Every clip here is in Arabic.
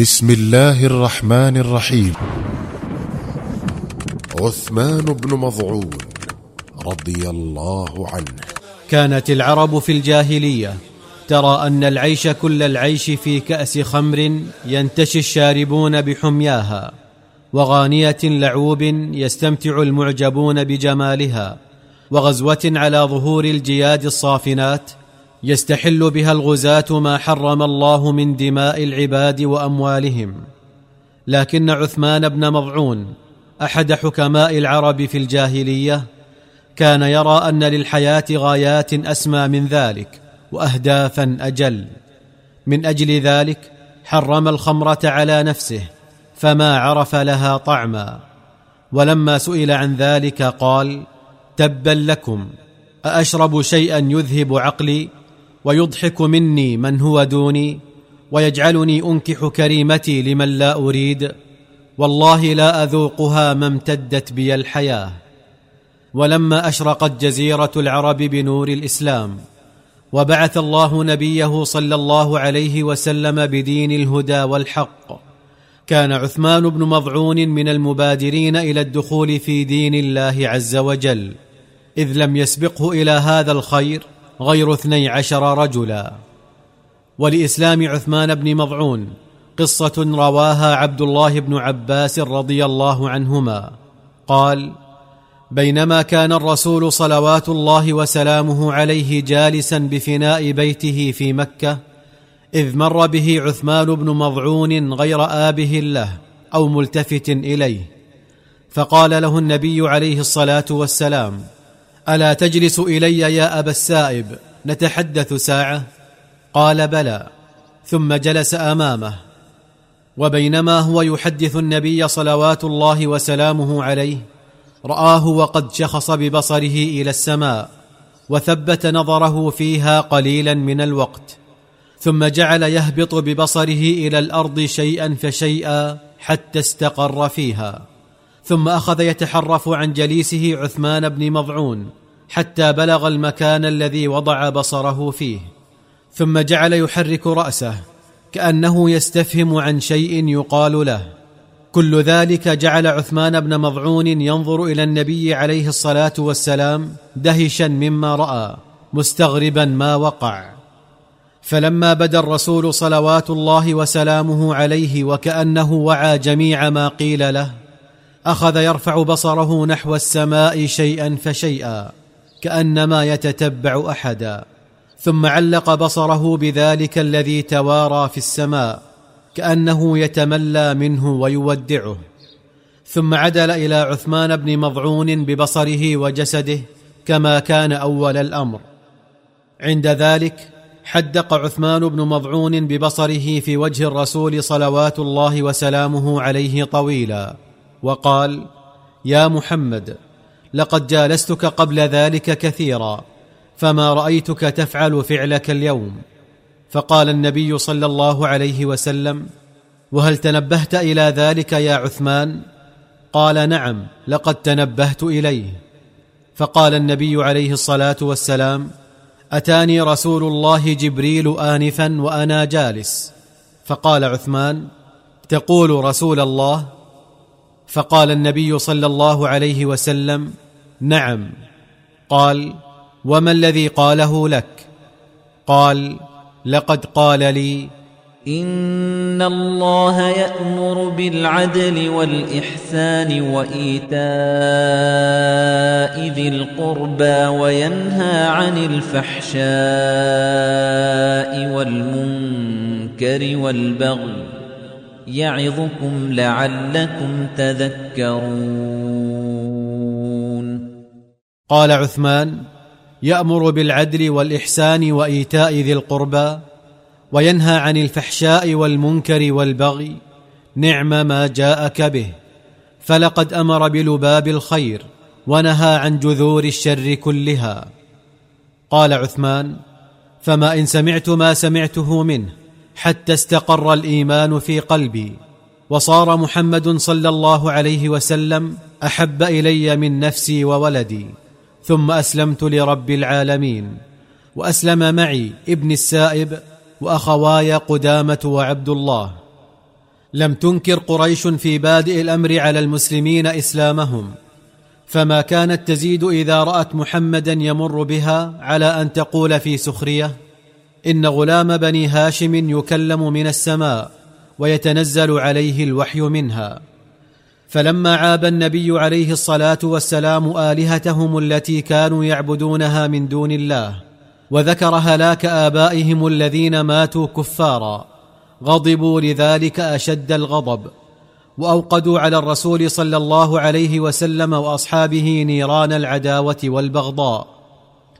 بسم الله الرحمن الرحيم. عثمان بن مضعون رضي الله عنه. كانت العرب في الجاهلية. ترى أن العيش كل العيش في كأس خمر ينتشي الشاربون بحمياها وغانية لعوب يستمتع المعجبون بجمالها وغزوة على ظهور الجياد الصافنات يستحل بها الغزاة ما حرم الله من دماء العباد وأموالهم. لكن عثمان بن مضعون أحد حكماء العرب في الجاهلية كان يرى أن للحياة غايات أسمى من ذلك واهدافا أجل. من أجل ذلك حرم الخمرة على نفسه فما عرف لها طعما. ولما سئل عن ذلك قال تبا لكم أأشرب شيئا يذهب عقلي؟ ويضحك مني من هو دوني ويجعلني أنكح كريمتي لمن لا أريد. والله لا أذوقها ما امتدت بي الحياة. ولما أشرقت جزيرة العرب بنور الإسلام وبعث الله نبيه صلى الله عليه وسلم بدين الهدى والحق. كان عثمان بن مضعون من المبادرين إلى الدخول في دين الله عز وجل إذ لم يسبقه إلى هذا الخير. غير اثني عشر رجلا. ولإسلام عثمان بن مضعون قصة رواها عبد الله بن عباس رضي الله عنهما. قال بينما كان الرسول صلوات الله وسلامه عليه جالسا بفناء بيته في مكة إذ مر به عثمان بن مضعون غير آبه له أو ملتفت إليه. فقال له النبي عليه الصلاة والسلام ألا تجلس إلي يا أبا السائب؟ نتحدث ساعة. قال بلى. ثم جلس أمامه. وبينما هو يحدث النبي صلوات الله وسلامه عليه رآه وقد شخص ببصره إلى السماء وثبت نظره فيها قليلا من الوقت. ثم جعل يهبط ببصره إلى الأرض شيئا فشيئا حتى استقر فيها. ثم أخذ يتحرف عن جليسه عثمان بن مضعون. حتى بلغ المكان الذي وضع بصره فيه ثم جعل يحرك رأسه كأنه يستفهم عن شيء يقال له. كل ذلك جعل عثمان بن مضعون ينظر إلى النبي عليه الصلاة والسلام دهشا مما رأى مستغربا ما وقع. فلما بدا الرسول صلوات الله وسلامه عليه وكأنه وعى جميع ما قيل له أخذ يرفع بصره نحو السماء شيئا فشيئا. كأنما يتتبع أحدا ثم علق بصره بذلك الذي توارى في السماء كأنه يتملى منه ويودعه. ثم عدل إلى عثمان بن مضعون ببصره وجسده كما كان أول الأمر. عند ذلك حدق عثمان بن مضعون ببصره في وجه الرسول صلوات الله وسلامه عليه طويلا وقال يا محمد لقد جالستك قبل ذلك كثيرا فما رأيتك تفعل فعلك اليوم؟ فقال النبي صلى الله عليه وسلم وهل تنبهت إلى ذلك يا عثمان؟ قال نعم لقد تنبهت إليه. فقال النبي عليه الصلاة والسلام أتاني رسول الله جبريل انفا وأنا جالس؟ فقال عثمان تقول رسول الله فقال النبي صلى الله عليه وسلم نعم. قال وما الذي قاله لك؟ قال لقد قال لي إن الله يأمر بالعدل والإحسان وإيتاء ذي القربى وينهى عن الفحشاء والمنكر والبغي يعظكم لعلكم تذكرون. قال عثمان يأمر بالعدل والإحسان وإيتاء ذي القربى وينهى عن الفحشاء والمنكر والبغي نعم ما جاءك به فلقد أمر بلباب الخير ونهى عن جذور الشر كلها. قال عثمان فما إن سمعت ما سمعته منه حتى استقر الإيمان في قلبي وصار محمد صلى الله عليه وسلم أحب إلي من نفسي وولدي ثم أسلمت لرب العالمين وأسلم معي ابن السائب وأخواي قدامة وعبد الله. لم تنكر قريش في بادئ الأمر على المسلمين إسلامهم فما كانت تزيد إذا رأت محمدا يمر بها على أن تقول في سخرية إن غلام بني هاشم يكلم من السماء ويتنزل عليه الوحي منها. فلما عاب النبي عليه الصلاة والسلام آلهتهم التي كانوا يعبدونها من دون الله وذكر هلاك آبائهم الذين ماتوا كفارا غضبوا لذلك أشد الغضب وأوقدوا على الرسول صلى الله عليه وسلم وأصحابه نيران العداوة والبغضاء.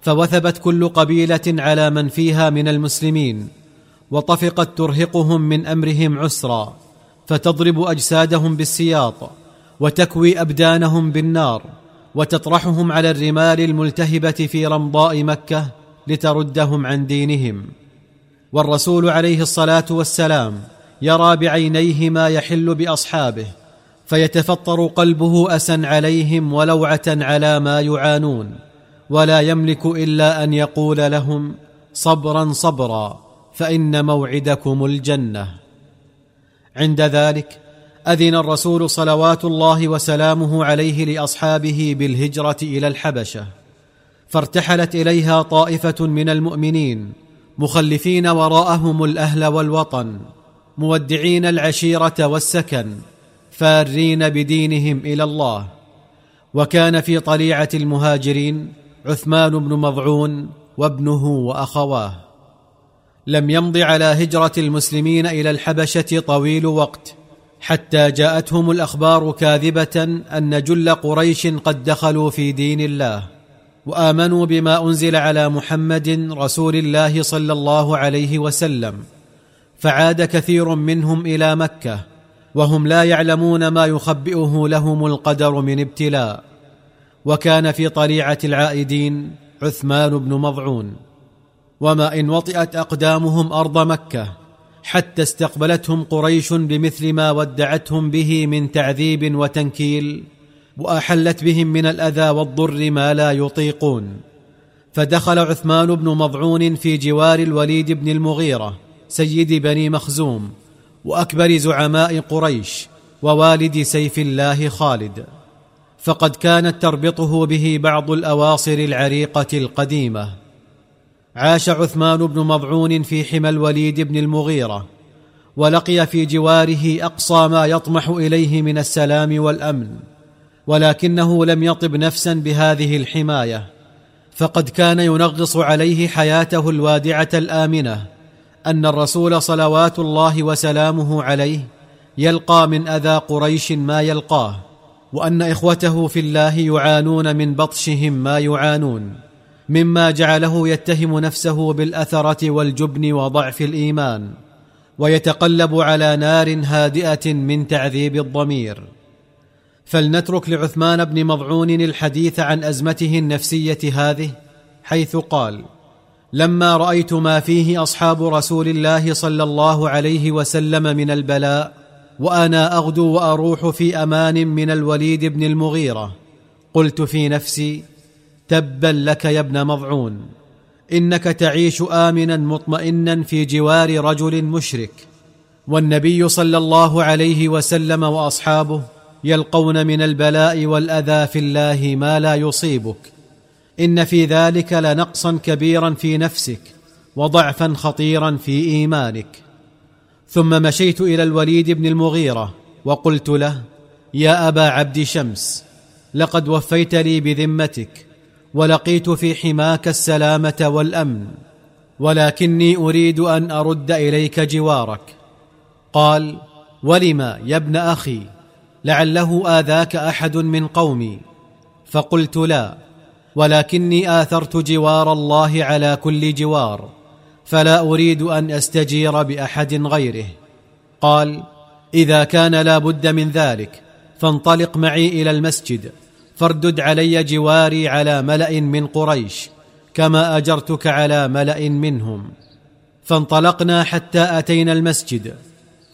فوثبت كل قبيلة على من فيها من المسلمين وطفقت ترهقهم من أمرهم عسرا فتضرب أجسادهم بالسياط وتكوي أبدانهم بالنار وتطرحهم على الرمال الملتهبة في رمضاء مكة لتردهم عن دينهم. والرسول عليه الصلاة والسلام يرى بعينيه ما يحل بأصحابه فيتفطر قلبه أسا عليهم ولوعة على ما يعانون. ولا يملك إلا أن يقول لهم صبرا صبرا فإن موعدكم الجنة. عند ذلك أذن الرسول صلوات الله وسلامه عليه لأصحابه بالهجرة إلى الحبشة فارتحلت إليها طائفة من المؤمنين مخلفين وراءهم الأهل والوطن مودعين العشيرة والسكن فارين بدينهم إلى الله. وكان في طليعة المهاجرين عثمان بن مضعون وابنه وأخواه. لم يمض على هجرة المسلمين إلى الحبشة طويل وقت حتى جاءتهم الأخبار كاذبة أن جل قريش قد دخلوا في دين الله وآمنوا بما أنزل على محمد رسول الله صلى الله عليه وسلم. فعاد كثير منهم إلى مكة وهم لا يعلمون ما يخبئه لهم القدر من ابتلاء. وكان في طليعة العائدين عثمان بن مضعون وما إن وطئت أقدامهم أرض مكة حتى استقبلتهم قريش بمثل ما ودعتهم به من تعذيب وتنكيل وأحلت بهم من الأذى والضر ما لا يطيقون. فدخل عثمان بن مضعون في جوار الوليد بن المغيرة سيد بني مخزوم وأكبر زعماء قريش ووالد سيف الله خالد. فقد كانت تربطه به بعض الأواصر العريقة القديمة. عاش عثمان بن مضعون في حمى الوليد بن المغيرة ولقي في جواره أقصى ما يطمح إليه من السلام والأمن ولكنه لم يطب نفسا بهذه الحماية. فقد كان ينغص عليه حياته الوادعة الآمنة أن الرسول صلوات الله وسلامه عليه يلقى من أذى قريش ما يلقاه. وأن إخوته في الله يعانون من بطشهم ما يعانون مما جعله يتهم نفسه بالأثرة والجبن وضعف الإيمان ويتقلب على نار هادئة من تعذيب الضمير. فلنترك لعثمان بن مضعون الحديث عن أزمته النفسية هذه حيث قال لما رأيت ما فيه أصحاب رسول الله صلى الله عليه وسلم من البلاء وأنا أغدو وأروح في أمان من الوليد بن المغيرة. قلت في نفسي تبا لك يا ابن مضعون إنك تعيش آمنا مطمئنا في جوار رجل مشرك. والنبي صلى الله عليه وسلم وأصحابه يلقون من البلاء والأذى في الله ما لا يصيبك. إن في ذلك لنقصا كبيرا في نفسك وضعفا خطيرا في إيمانك. ثم مشيت إلى الوليد بن المغيرة وقلت له يا أبا عبد شمس لقد وفيت لي بذمتك ولقيت في حماك السلامة والأمن ولكني أريد أن أرد إليك جوارك. قال ولم يا ابن أخي؟ لعله آذاك أحد من قومي. فقلت لا ولكني آثرت جوار الله على كل جوار. فلا أريد أن أستجير بأحد غيره. قال إذا كان لا بد من ذلك فانطلق معي إلى المسجد فاردد علي جواري على ملأ من قريش كما أجرتك على ملأ منهم. فانطلقنا حتى أتينا المسجد.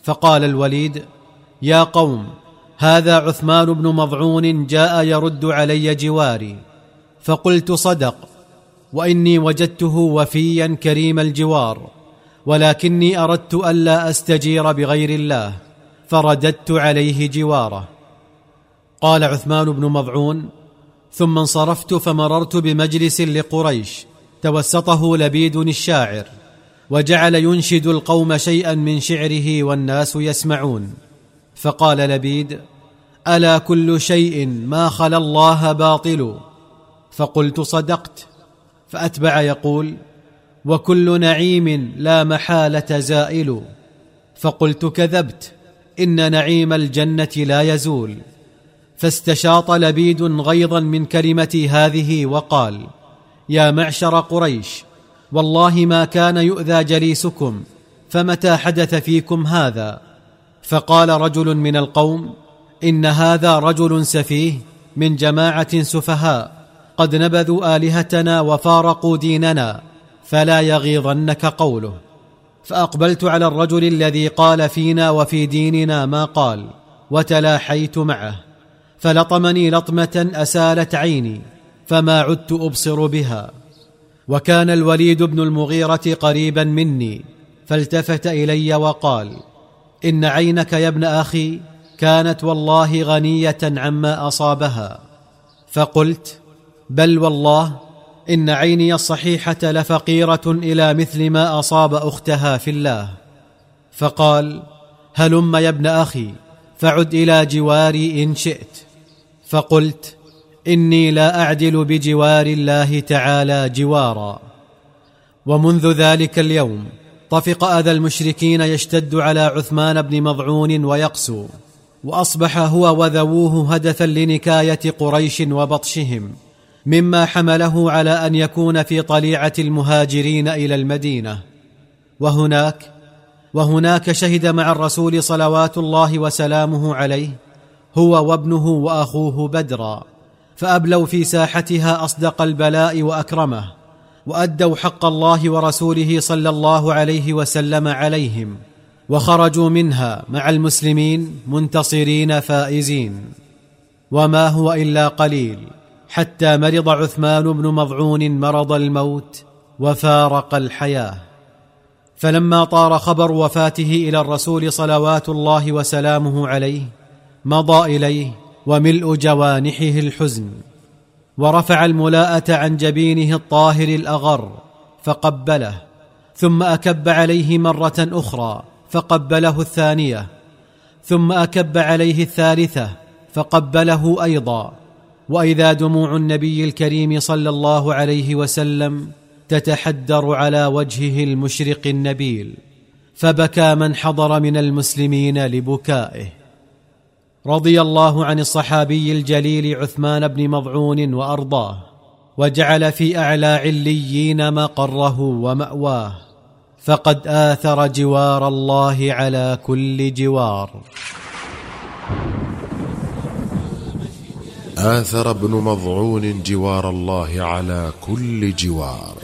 فقال الوليد يا قوم هذا عثمان بن مضعون جاء يرد علي جواري. فقلت صدق. وإني وجدته وفيا كريم الجوار ولكني أردت ألا أستجير بغير الله فرددت عليه جواره. قال عثمان بن مضعون ثم انصرفت فمررت بمجلس لقريش توسطه لبيد الشاعر وجعل ينشد القوم شيئا من شعره والناس يسمعون. فقال لبيد ألا كل شيء ما خلا الله باطل؟ فقلت صدقت. فأتبع يقول وكل نعيم لا محالة زائل. فقلت كذبت إن نعيم الجنة لا يزول. فاستشاط لبيد غيظا من كلمتي هذه وقال يا معشر قريش والله ما كان يؤذى جليسكم فمتى حدث فيكم هذا؟ فقال رجل من القوم إن هذا رجل سفيه من جماعة سفهاء. قد نبذوا آلهتنا وفارقوا ديننا فلا يغيظنك قوله. فأقبلت على الرجل الذي قال فينا وفي ديننا ما قال وتلاحيت معه. فلطمني لطمة أسالت عيني فما عدت أبصر بها. وكان الوليد بن المغيرة قريبا مني فالتفت إلي وقال إن عينك يا ابن أخي كانت والله غنية عما أصابها. فقلت بل والله إن عيني الصحيحة لفقيرة إلى مثل ما أصاب أختها في الله. فقال هلم يا ابن أخي فعد إلى جواري إن شئت. فقلت إني لا أعدل بجوار الله تعالى جوارا. ومنذ ذلك اليوم طفق أذى المشركين يشتد على عثمان بن مضعون ويقسو وأصبح هو وذووه هدفا لنكاية قريش وبطشهم. مما حمله على أن يكون في طليعة المهاجرين إلى المدينة. وهناك وهناك شهد مع الرسول صلوات الله وسلامه عليه هو وابنه وأخوه بدرا. فأبلوا في ساحتها أصدق البلاء وأكرمه وأدوا حق الله ورسوله صلى الله عليه وسلم عليهم وخرجوا منها مع المسلمين منتصرين فائزين. وما هو إلا قليل. حتى مرض عثمان بن مضعون مرض الموت وفارق الحياة. فلما طار خبر وفاته إلى الرسول صلوات الله وسلامه عليه مضى إليه وملء جوانحه الحزن ورفع الملاءة عن جبينه الطاهر الأغر فقبله ثم أكب عليه مرة أخرى فقبله الثانية ثم أكب عليه الثالثة فقبله أيضا. وإذا دموع النبي الكريم صلى الله عليه وسلم تتحدر على وجهه المشرق النبيل فبكى من حضر من المسلمين لبكائه. رضي الله عن الصحابي الجليل عثمان بن مضعون وأرضاه وجعل في أعلى عليين مقره ومأواه فقد آثر جوار الله على كل جوار. آثر ابن مضعون جوار الله على كل جوار.